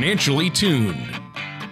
financially tuned.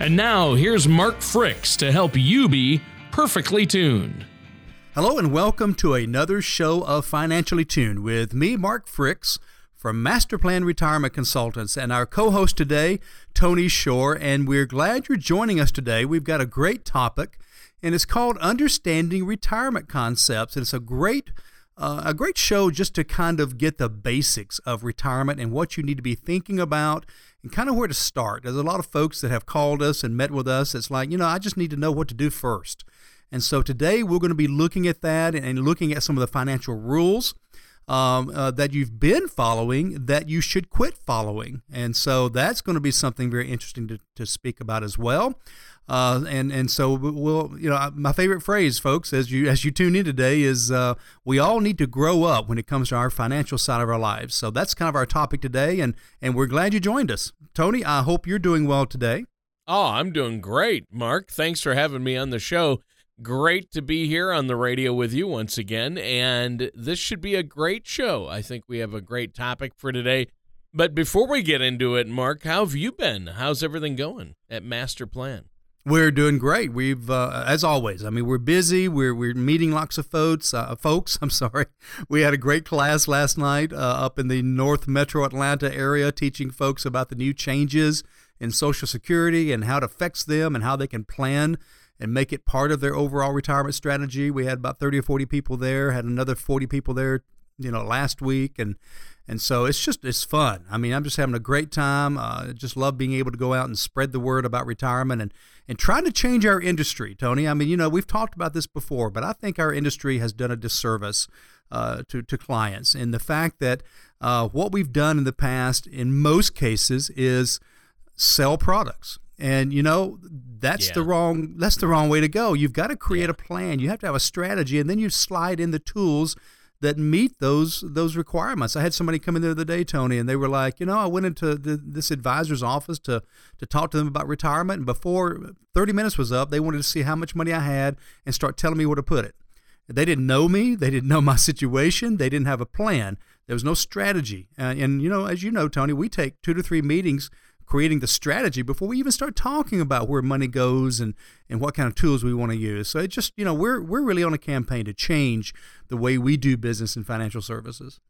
And now here's Mark Fricks to help you be perfectly tuned. Hello and welcome to another show of Financially Tuned with me, Mark Fricks from Master Plan Retirement Consultants and our co-host today, Tony Shore, and we're glad you're joining us today. We've got a great topic and it's called Understanding Retirement Concepts. And it's a great uh, a great show just to kind of get the basics of retirement and what you need to be thinking about and kind of where to start. There's a lot of folks that have called us and met with us. It's like, you know, I just need to know what to do first. And so today we're going to be looking at that and looking at some of the financial rules um, uh, that you've been following that you should quit following. And so that's going to be something very interesting to, to speak about as well. Uh, and and so we'll you know my favorite phrase, folks, as you as you tune in today is uh, we all need to grow up when it comes to our financial side of our lives. So that's kind of our topic today, and and we're glad you joined us, Tony. I hope you're doing well today. Oh, I'm doing great, Mark. Thanks for having me on the show. Great to be here on the radio with you once again, and this should be a great show. I think we have a great topic for today. But before we get into it, Mark, how have you been? How's everything going at Master Plan? We're doing great. We've, uh, as always, I mean, we're busy. We're we're meeting lots of folks. Uh, folks, I'm sorry. We had a great class last night uh, up in the North Metro Atlanta area, teaching folks about the new changes in Social Security and how it affects them and how they can plan and make it part of their overall retirement strategy. We had about 30 or 40 people there. Had another 40 people there, you know, last week, and and so it's just it's fun. I mean, I'm just having a great time. Uh, just love being able to go out and spread the word about retirement and and trying to change our industry, Tony. I mean, you know, we've talked about this before, but I think our industry has done a disservice uh, to to clients in the fact that uh, what we've done in the past, in most cases, is sell products. And you know that's yeah. the wrong that's the wrong way to go. You've got to create yeah. a plan. You have to have a strategy, and then you slide in the tools that meet those those requirements. I had somebody come in the other day, Tony, and they were like, you know, I went into the, this advisor's office to to talk to them about retirement, and before 30 minutes was up, they wanted to see how much money I had and start telling me where to put it. They didn't know me. They didn't know my situation. They didn't have a plan. There was no strategy. Uh, and you know, as you know, Tony, we take two to three meetings creating the strategy before we even start talking about where money goes and, and what kind of tools we want to use. So it just, you know, we're, we're really on a campaign to change the way we do business in financial services.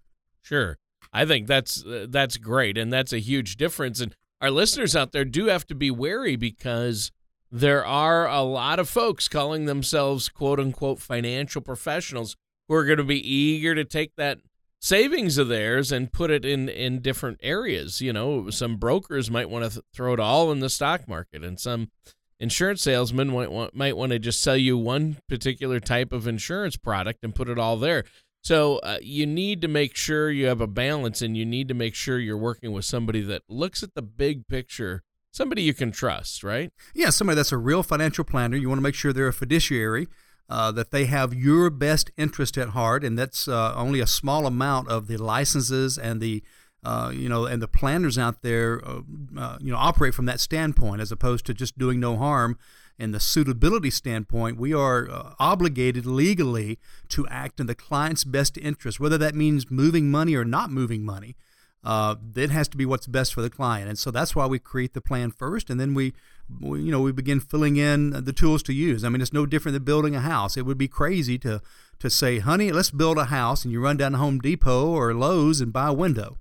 Sure. I think that's uh, that's great and that's a huge difference and our listeners out there do have to be wary because there are a lot of folks calling themselves quote unquote financial professionals who are going to be eager to take that savings of theirs and put it in in different areas. You know some brokers might want to th- throw it all in the stock market and some insurance salesmen might want might want to just sell you one particular type of insurance product and put it all there. So uh, you need to make sure you have a balance and you need to make sure you're working with somebody that looks at the big picture somebody you can trust right? Yeah somebody that's a real financial planner. You want to make sure they're a fiduciary uh, that they have your best interest at heart, and that's uh, only a small amount of the licenses and the uh, you know and the planners out there uh, uh, you know operate from that standpoint as opposed to just doing no harm. In the suitability standpoint, we are obligated legally to act in the client's best interest, whether that means moving money or not moving money. Uh, it has to be what's best for the client, and so that's why we create the plan first, and then we we, you know, we begin filling in the tools to use. I mean, it's no different than building a house. It would be crazy to to say, "Honey, let's build a house," and you run down to Home Depot or Lowe's and buy a window.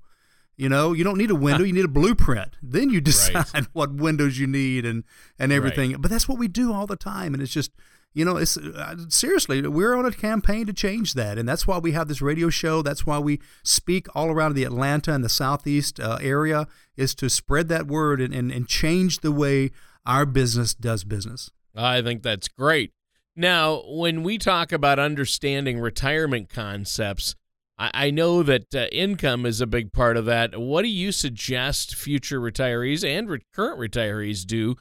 You know, you don't need a window, you need a blueprint. Then you decide right. what windows you need and and everything. Right. But that's what we do all the time and it's just you know, it's uh, seriously, we're on a campaign to change that, and that's why we have this radio show. That's why we speak all around the Atlanta and the Southeast uh, area, is to spread that word and, and, and change the way our business does business. I think that's great. Now, when we talk about understanding retirement concepts, I, I know that uh, income is a big part of that. What do you suggest future retirees and re- current retirees do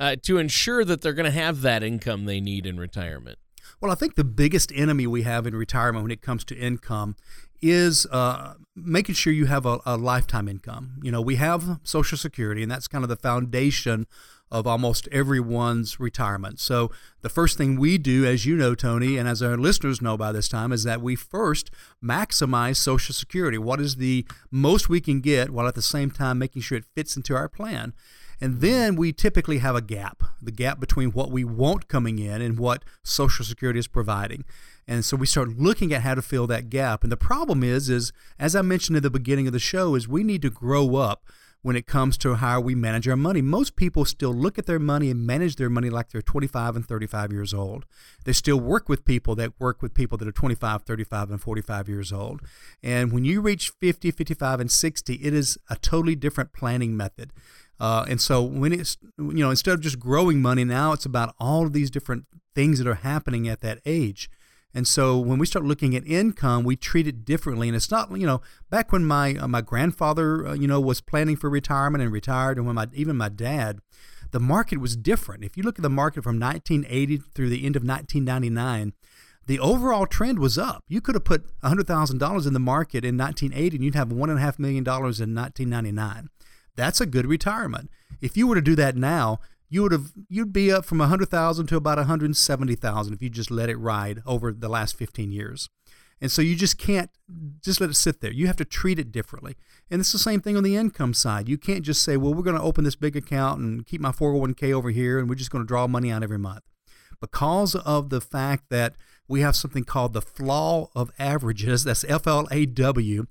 uh, to ensure that they're going to have that income they need in retirement? Well, I think the biggest enemy we have in retirement when it comes to income is uh, making sure you have a, a, lifetime income. You know, we have Social Security, and that's kind of the foundation of almost everyone's retirement. So, the first thing we do, as you know, Tony, and as our listeners know by this time, is that we first maximize Social Security. What is the most we can get while at the same time making sure it fits into our plan? And then we typically have a gap, the gap between what we want coming in and what Social Security is providing. And so we start looking at how to fill that gap. And the problem is, is as I mentioned at the beginning of the show, is we need to grow up when it comes to how we manage our money. Most people still look at their money and manage their money like they're 25 and 35 years old. They still work with people that work with people that are 25, 35, and 45 years old. And when you reach 50, 55, and 60, it is a totally different planning method. Uh, and so when it's you know instead of just growing money now it's about all of these different things that are happening at that age and so when we start looking at income we treat it differently and it's not you know back when my uh, my grandfather uh, you know was planning for retirement and retired and when my even my dad the market was different if you look at the market from 1980 through the end of 1999 the overall trend was up. You could have put $100,000 in the market in 1980 and you'd have $1.5 million in 1999. That's a good retirement. If you were to do that now, you would have you'd be up from 100,000 to about 170,000 if you just let it ride over the last 15 years. And so you just can't just let it sit there. You have to treat it differently. And it's the same thing on the income side. You can't just say, well, we're going to open this big account and keep my 401k over here and we're just going to draw money out every month. Because of the fact that we have something called the flaw of averages, that's F L A W,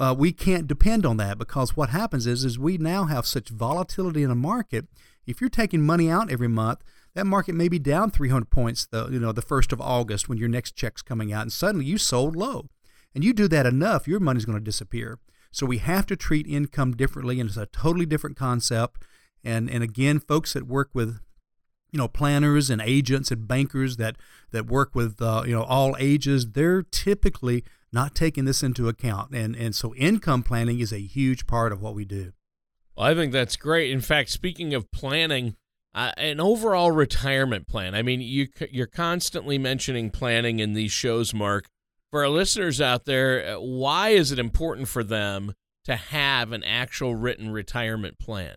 uh, we can't depend on that because what happens is is we now have such volatility in a market. If you're taking money out every month, that market may be down 300 points the you know the first of August when your next check's coming out, and suddenly you sold low, and you do that enough, your money's going to disappear. So we have to treat income differently, and it's a totally different concept. And and again, folks that work with you know planners and agents and bankers that that work with uh, you know all ages, they're typically not taking this into account. And, and so income planning is a huge part of what we do. Well, I think that's great. In fact, speaking of planning, uh, an overall retirement plan. I mean, you you're constantly mentioning planning in these shows, Mark. For our listeners out there, uh, why is it important for them to have an actual written retirement plan?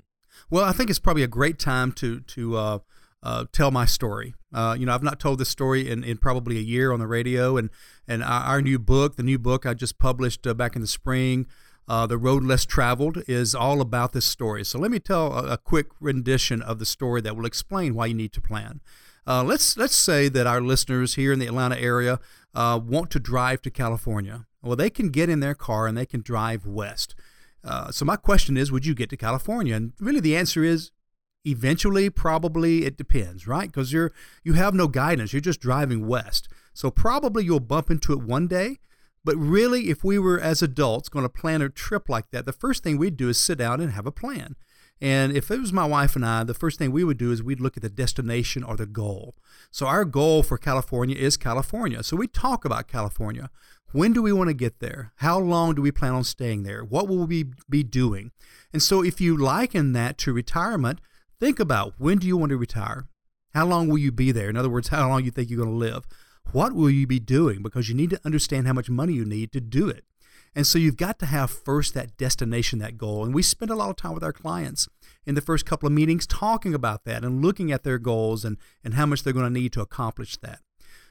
Well, I think it's probably a great time to to uh, uh, tell my story. Uh, you know, I've not told this story in, in probably a year on the radio, and and our, new book, the new book I just published uh, back in the spring, uh, the road less traveled, is all about this story. So let me tell a, a quick rendition of the story that will explain why you need to plan. Uh, let's let's say that our listeners here in the Atlanta area uh, want to drive to California. Well, they can get in their car and they can drive west. so my question is, would you get to California? And really, the answer is eventually probably it depends right because you're you have no guidance you're just driving west so probably you'll bump into it one day but really if we were as adults going to plan a trip like that the first thing we'd do is sit down and have a plan and if it was my wife and I, the first thing we would do is we'd look at the destination or the goal. So our goal for California is California. So we talk about California. When do we want to get there? How long do we plan on staying there? What will we be doing? And so if you liken that to retirement, Think about when do you want to retire? How long will you be there? In other words, how long you think you're going to live? What will you be doing? Because you need to understand how much money you need to do it. And so you've got to have first that destination, that goal. And we spend a lot of time with our clients in the first couple of meetings talking about that and looking at their goals and, and how much they're going to need to accomplish that.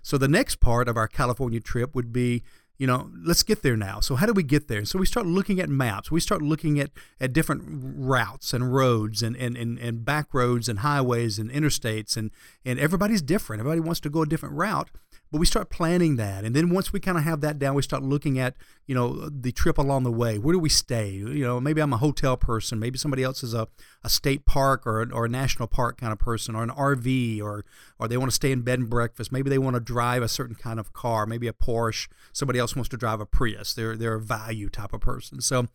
So the next part of our California trip would be you know, let's get there now. So how do we get there? So we start looking at maps. We start looking at, at different routes and roads and, and, and, and back roads and highways and interstates and, and everybody's different. Everybody wants to go a different route. But we start planning that. And then once we kind of have that down, we start looking at, you know, the trip along the way. Where do we stay? You know, maybe I'm a hotel person. Maybe somebody else is a, a state park or, or a national park kind of person or an RV or, or they want to stay in bed and breakfast. Maybe they want to drive a certain kind of car, maybe a Porsche. Somebody else wants to drive a Prius. They're, they're a value type of person. So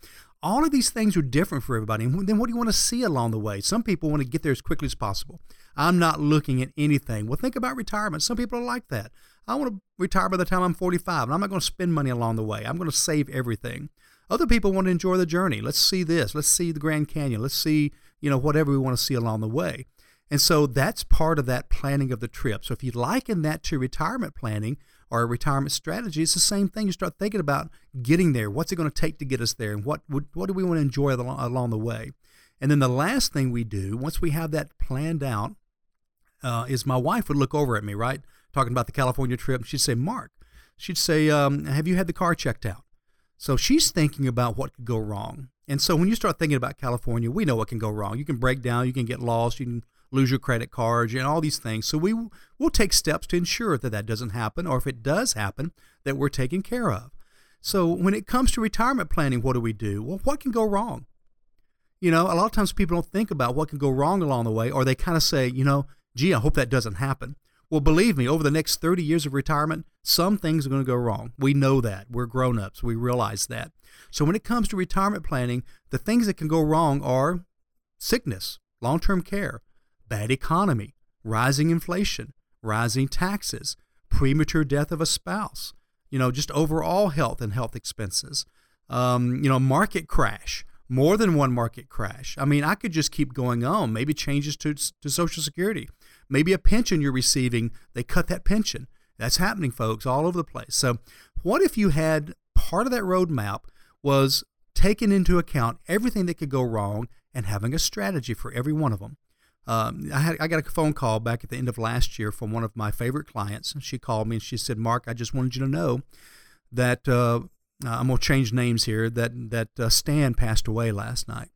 all of these things are different for everybody. And then what do you want to see along the way? Some people want to get there as quickly as possible. I'm not looking at anything. Well, think about retirement. Some people are like that. I want to retire by the time I'm 45, and I'm not going to spend money along the way. I'm going to save everything. Other people want to enjoy the journey. Let's see this. Let's see the Grand Canyon. Let's see, you know, whatever we want to see along the way. And so that's part of that planning of the trip. So if you liken that to retirement planning or retirement strategy, it's the same thing. You start thinking about getting there. What's it going to take to get us there? And what, what do we want to enjoy along the way? And then the last thing we do, once we have that planned out, uh, is my wife would look over at me, right? talking about the California trip. She'd say, Mark, she'd say, um, Have you had the car checked out? So she's thinking about what could go wrong. And so when you start thinking about California, we know what can go wrong. You can break down, you can get lost, you can lose your credit cards, and all these things. So we will take steps to ensure that that doesn't happen, or if it does happen, that we're taken care of. So when it comes to retirement planning, what do we do? Well, what can go wrong? You know, a lot of times people don't think about what can go wrong along the way, or they kind of say, you know, gee, I hope that doesn't happen. Well, believe me, over the next 30 years of retirement, some things are going to go wrong. We know that. We're grown ups. We realize that. So, when it comes to retirement planning, the things that can go wrong are sickness, long term care, bad economy, rising inflation, rising taxes, premature death of a spouse, you know, just overall health and health expenses, um, you know, market crash, more than one market crash. I mean, I could just keep going on. Maybe changes to, to Social Security, Maybe a pension you're receiving, they cut that pension. That's happening, folks, all over the place. So, what if you had part of that roadmap was taking into account everything that could go wrong and having a strategy for every one of them? Um, I, had, I got a phone call back at the end of last year from one of my favorite clients. She called me and she said, Mark, I just wanted you to know that uh, I'm going to change names here, that, that uh, Stan passed away last night.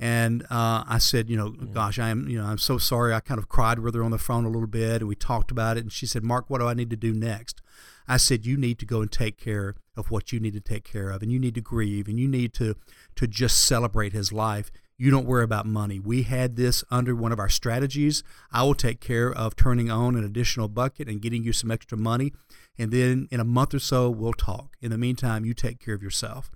And uh, I said, you know, mm. gosh, I am, you know, I'm so sorry. I kind of cried with her on the phone a little bit, and we talked about it. And she said, Mark, what do I need to do next? I said, you need to go and take care of what you need to take care of, and you need to grieve, and you need to to just celebrate his life. You don't worry about money. We had this under one of our strategies. I will take care of turning on an additional bucket and getting you some extra money. And then in a month or so, we'll talk. In the meantime, you take care of yourself.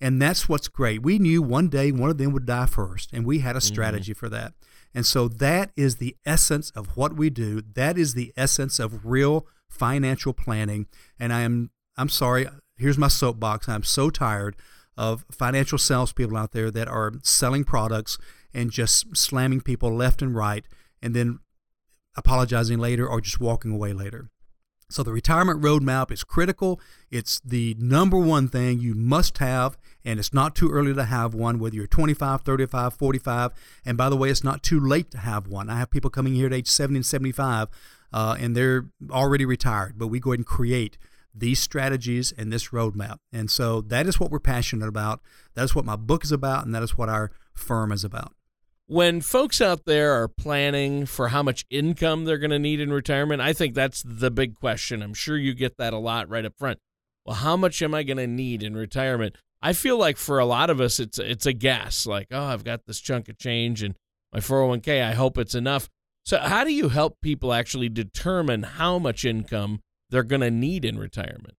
And that's what's great. We knew one day one of them would die first, and we had a mm-hmm. strategy mm-hmm. for that. And so that is the essence of what we do. That is the essence of real financial planning. And I am I'm sorry, here's my soapbox. I'm so tired of financial salespeople out there that are selling products and just slamming people left and right and then apologizing later or just walking away later. So the retirement roadmap is critical. It's the number one thing you must have, and it's not too early to have one, whether you're 25, 35, 45. And by the way, it's not too late to have one. I have people coming here at age 70 and 75, uh, and they're already retired, but we go ahead and create these strategies and this roadmap. And so that is what we're passionate about. That is what my book is about, and that is what our firm is about when folks out there are planning for how much income they're going to need in retirement, I think that's the big question. I'm sure you get that a lot right up front. Well, how much am I going to need in retirement? I feel like for a lot of us, it's it's a guess. Like, oh, I've got this chunk of change and my 401k. I hope it's enough. So, how do you help people actually determine how much income they're going to need in retirement?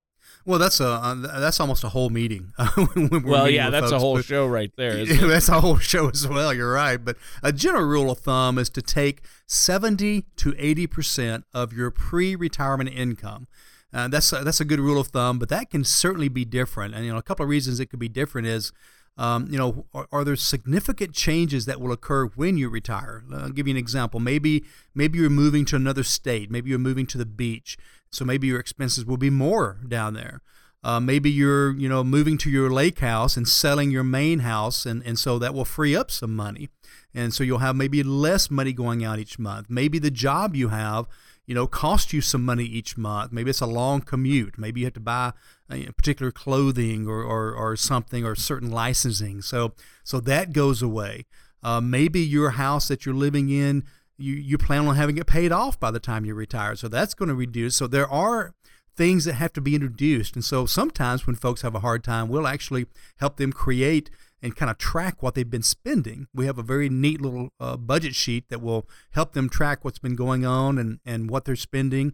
Well, that's a uh, that's almost a whole meeting. well, yeah, that's folks. a whole but, show right there. that's a whole show as well. You're right, but a general rule of thumb is to take seventy to eighty percent of your pre-retirement income. Uh, that's a, that's a good rule of thumb, but that can certainly be different. And you know, a couple of reasons it could be different is. Um, you know, are, are, there significant changes that will occur when you retire? I'll give you an example. Maybe maybe you're moving to another state. Maybe you're moving to the beach. So maybe your expenses will be more down there. Uh, maybe you're you know moving to your lake house and selling your main house, and, and so that will free up some money, and so you'll have maybe less money going out each month. Maybe the job you have you know cost you some money each month. Maybe it's a long commute. Maybe you have to buy uh, particular clothing or, or, or something or certain licensing. So so that goes away. Uh, maybe your house that you're living in you, you plan on having it paid off by the time you retire. So that's going to reduce. So there are things that have to be introduced. And so sometimes when folks have a hard time, we'll actually help them create and kind of track what they've been spending. We have a very neat little uh, budget sheet that will help them track what's been going on and, and what they're spending.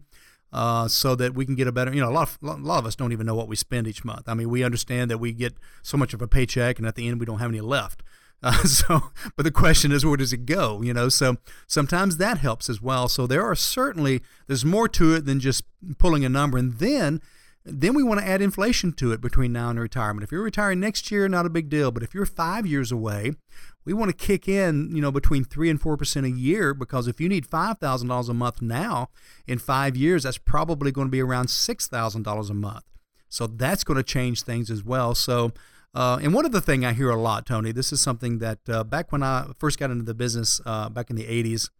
Uh, so that we can get a better, you know, a lot, of, a lot of us don't even know what we spend each month. I mean, we understand that we get so much of a paycheck, and at the end, we don't have any left. Uh, so, but the question is, where does it go? You know, so sometimes that helps as well. So there are certainly there's more to it than just pulling a number, and then then we want to add inflation to it between now and retirement. If you're retiring next year, not a big deal. But if you're five years away, we want to kick in, you know, between three and four percent a year because if you need five thousand dollars a month now, in five years, that's probably going to be around six thousand dollars a month. So that's going to change things as well. So uh, and one other thing I hear a lot, Tony, this is something that uh, back when I first got into the business uh, back in the 80s,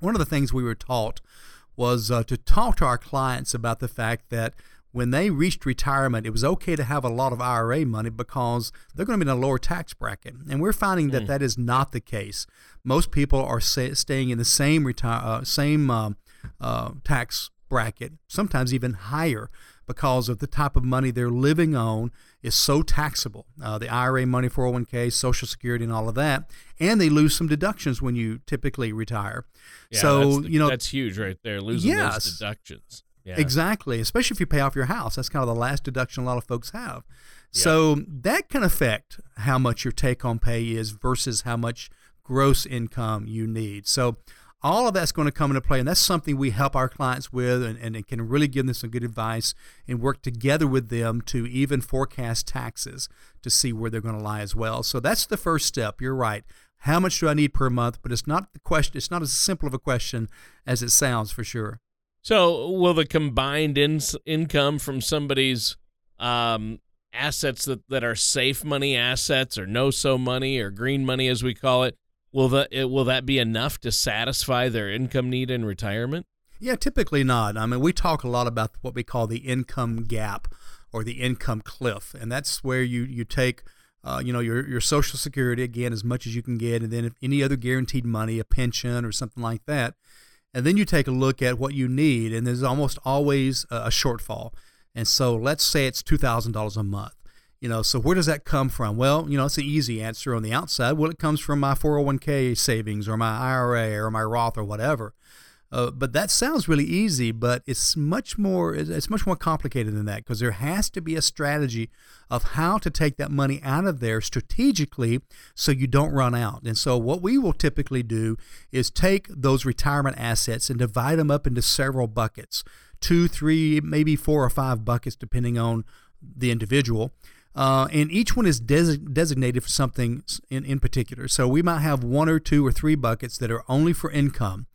one of the things we were taught was uh, to talk to our clients about the fact that when they reached retirement, it was okay to have a lot of IRA money because they're going to be in a lower tax bracket. And we're finding that mm. that is not the case. Most people are say, staying in the same retire, uh, same um, uh, tax bracket, sometimes even higher because of the type of money they're living on is so taxable. Uh, the IRA money, 401k, Social Security, and all of that, and they lose some deductions when you typically retire. Yeah, so the, you know that's huge right there, losing yes, those deductions. Yeah. Exactly, especially if you pay off your house. That's kind of the last deduction a lot of folks have. Yeah. So that can affect how much your take-home pay is versus how much gross income you need. So all of that's going to come into play and that's something we help our clients with and, and, can really give them some good advice and work together with them to even forecast taxes to see where they're going to lie as well. So that's the first step. You're right. How much do i need per month? But it's not the question it's not as simple of a question as it sounds for sure. So will the combined in- income from somebody's um, assets that, that are safe money assets or know so money or green money as we call it Will that will that be enough to satisfy their income need in retirement? Yeah, typically not. I mean, we talk a lot about what we call the income gap or the income cliff, and that's where you you take uh, you know your your Social Security again as much as you can get, and then any other guaranteed money, a pension or something like that, and then you take a look at what you need, and there's almost always a, a shortfall. And so let's say it's two thousand dollars a month. You know, so where does that come from? Well, you know, it's an easy answer on the outside. Well, it comes from my 401k savings or my IRA or my Roth or whatever. Uh, but that sounds really easy, but it's much more it's much more complicated than that because there has to be a strategy of how to take that money out of there strategically so you don't run out. And so what we will typically do is take those retirement assets and divide them up into several buckets, two, three, maybe four or five buckets depending on the individual. Uh, and each one is des- designated for something in, in particular. So we might have one or two or three buckets that are only for income.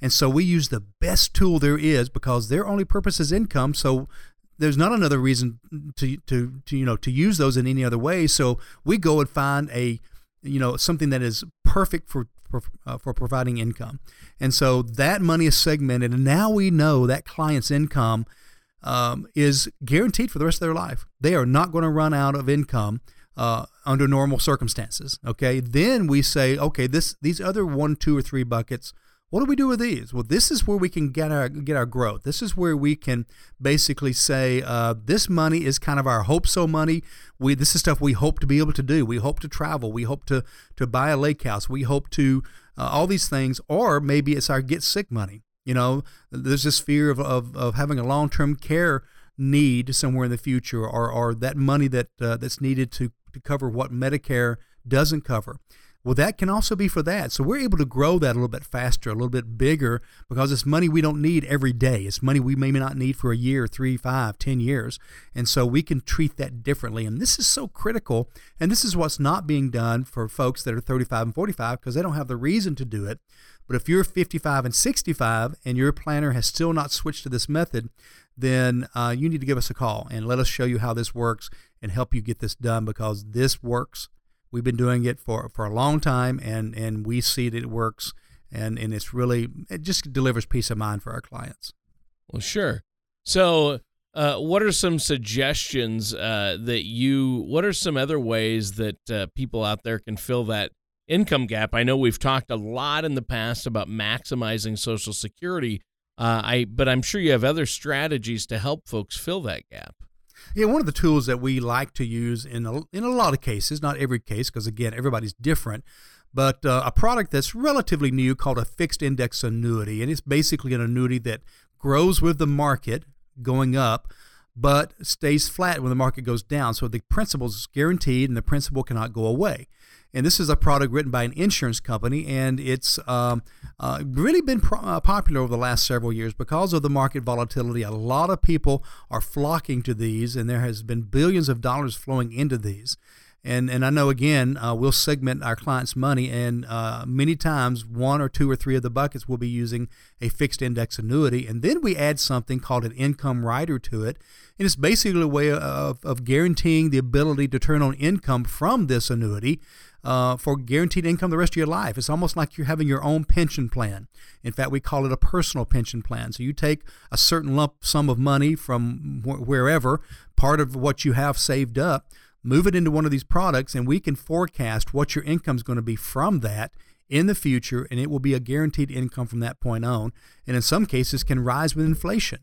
And so we use the best tool there is because their only purpose is income. So there's not another reason to, to, to you know to use those in any other way. So we go and find a you know something that is perfect for for, uh, for providing income. And so that money is segmented, and now we know that client's income um, is guaranteed for the rest of their life. They are not going to run out of income uh, under normal circumstances. Okay, then we say, okay, this these other one, two, or three buckets. What do we do with these? Well, this is where we can get our get our growth. This is where we can basically say uh, this money is kind of our hope so money. We this is stuff we hope to be able to do. We hope to travel. We hope to to buy a lake house. We hope to uh, all these things, or maybe it's our get sick money. You know, there's this fear of, of, of having a long term care need somewhere in the future, or, or that money that uh, that's needed to, to cover what Medicare doesn't cover. Well, that can also be for that. So we're able to grow that a little bit faster, a little bit bigger, because it's money we don't need every day. It's money we may not need for a year, three, five, ten years. And so we can treat that differently. And this is so critical. And this is what's not being done for folks that are 35 and 45 because they don't have the reason to do it. But if you're 55 and 65 and your planner has still not switched to this method, then uh, you need to give us a call and let us show you how this works and help you get this done because this works. We've been doing it for, for a long time and, and we see that it works and, and it's really, it just delivers peace of mind for our clients. Well, sure. So, uh, what are some suggestions uh, that you, what are some other ways that uh, people out there can fill that income gap. I know we've talked a lot in the past about maximizing Social Security. Uh, I, but I'm sure you have other strategies to help folks fill that gap. Yeah, one of the tools that we like to use in a, in a lot of cases, not every case, because again, everybody's different, but uh, a product that's relatively new called a fixed index annuity. And it's basically an annuity that grows with the market going up, but stays flat when the market goes down. So the principal is guaranteed and the principal cannot go away. And this is a product written by an insurance company, and it's um, uh, really been pro- uh, popular over the last several years because of the market volatility. A lot of people are flocking to these, and there has been billions of dollars flowing into these. And and I know again, uh, we'll segment our clients' money, and uh, many times one or two or three of the buckets will be using a fixed index annuity, and then we add something called an income rider to it, and it's basically a way of, of guaranteeing the ability to turn on income from this annuity. Uh, for guaranteed income the rest of your life. It's almost like you're having your own pension plan. In fact, we call it a personal pension plan. So you take a certain lump sum of money from wh- wherever, part of what you have saved up, move it into one of these products, and we can forecast what your income is going to be from that in the future, and it will be a guaranteed income from that point on. And in some cases, can rise with inflation.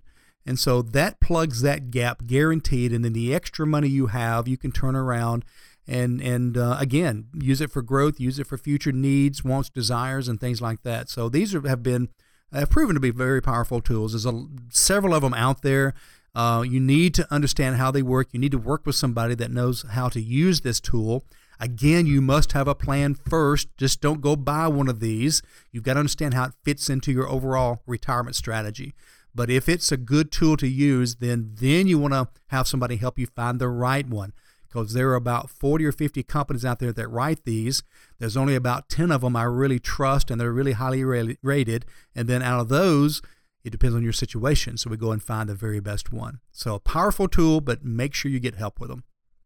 And so that plugs that gap guaranteed. And then the extra money you have, you can turn around and and uh, again use it for growth, use it for future needs, wants, desires, and things like that. So these are, have been have proven to be very powerful tools. There's a, several of them out there. Uh, you need to understand how they work. You need to work with somebody that knows how to use this tool. Again, you must have a plan first. Just don't go buy one of these. You've got to understand how it fits into your overall retirement strategy. But if it's a good tool to use, then then you want to have somebody help you find the right one because there are about 40 or 50 companies out there that write these. There's only about 10 of them I really trust and they're really highly rated. And then out of those, it depends on your situation. So we go and find the very best one. So a powerful tool, but make sure you get help with them.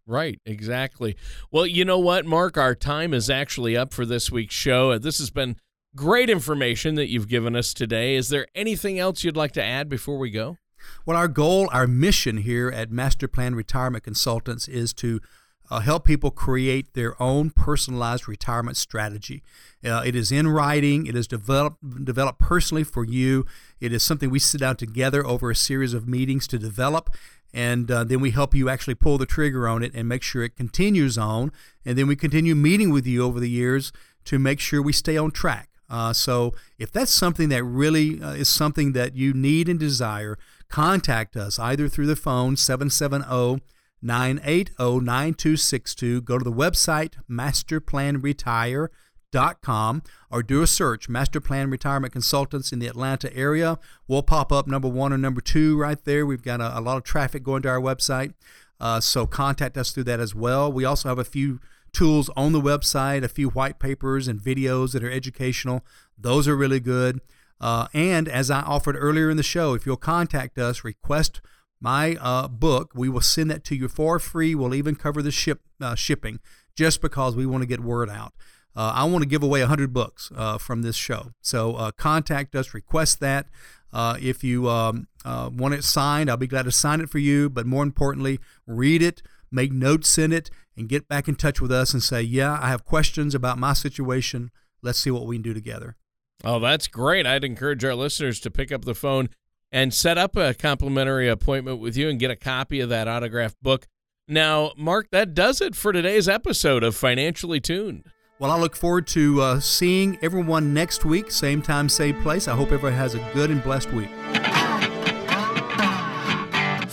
Right, exactly. Well, you know what, Mark? Our time is actually up for this week's show. Uh, this has been great information that you've given us today. Is there anything else you'd like to add before we go? Well, our goal, our mission here at Master Plan Retirement Consultants is to uh, help people create their own personalized retirement strategy. Uh, it is in writing. It is developed developed personally for you. It is something we sit down together over a series of meetings to develop, and uh, then we help you actually pull the trigger on it and make sure it continues on. And then we continue meeting with you over the years to make sure we stay on track. Uh, so if that's something that really uh, is something that you need and desire, contact us either through the phone 770 980 9262. Go to the website masterplanretire.com or do a search Master Plan Retirement Consultants in the Atlanta area. We'll pop up number one or number two right there. We've got a, a lot of traffic going to our website. Uh, so contact us through that as well. We also have a few tools on the website, a few white papers and videos that are educational. Those are really good. Uh, and as I offered earlier in the show, if you'll contact us, request my uh, book, we will send that to you for free. We'll even cover the ship uh, shipping just because we want to get word out. Uh, I want to give away 100 books uh, from this show. So uh, contact us, request that. if you um, want it signed, I'll be glad to sign it for you. But more importantly, read it, make notes in it, and get back in touch with us and say, Yeah, I have questions about my situation. Let's see what we can do together. Oh, that's great. I'd encourage our listeners to pick up the phone and set up a complimentary appointment with you and get a copy of that autographed book. Now, Mark, that does it for today's episode of Financially Tuned. Well, I look forward to uh, seeing everyone next week, same time, same place. I hope everyone has a good and blessed week.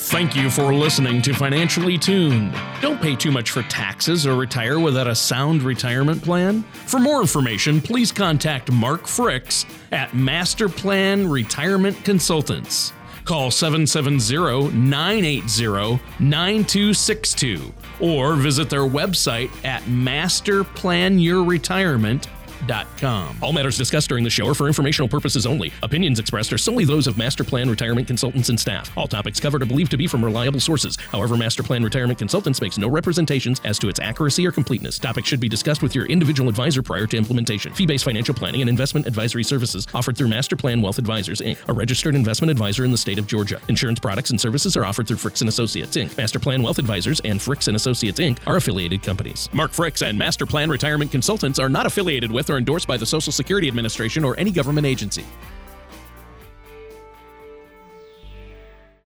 Thank you for listening to Financially Tuned. Don't pay too much for taxes or retire without a sound retirement plan. For more information, please contact Mark Fricks at Master Plan Retirement Consultants. Call 770 980 9262 or visit their website at masterplanyourretirement.com masterplanretirement.com. All matters discussed during the show are for informational purposes only. Opinions expressed are solely those of Master Plan Retirement Consultants and staff. All topics covered are believed to be from reliable sources. However, Master Plan Retirement Consultants makes no representations as to its accuracy or completeness. Topics should be discussed with your individual advisor prior to implementation. Fee-based financial planning and investment advisory services offered through Master Plan Wealth Advisors Inc., a registered investment advisor in the state of Georgia. Insurance products and services are offered through Fricks and Associates Inc. Master Plan Wealth Advisors and Fricks and Associates Inc. are affiliated companies. Mark Fricks and Master Plan Retirement Consultants are not affiliated with or endorsed by the Social Security Administration or any government agency.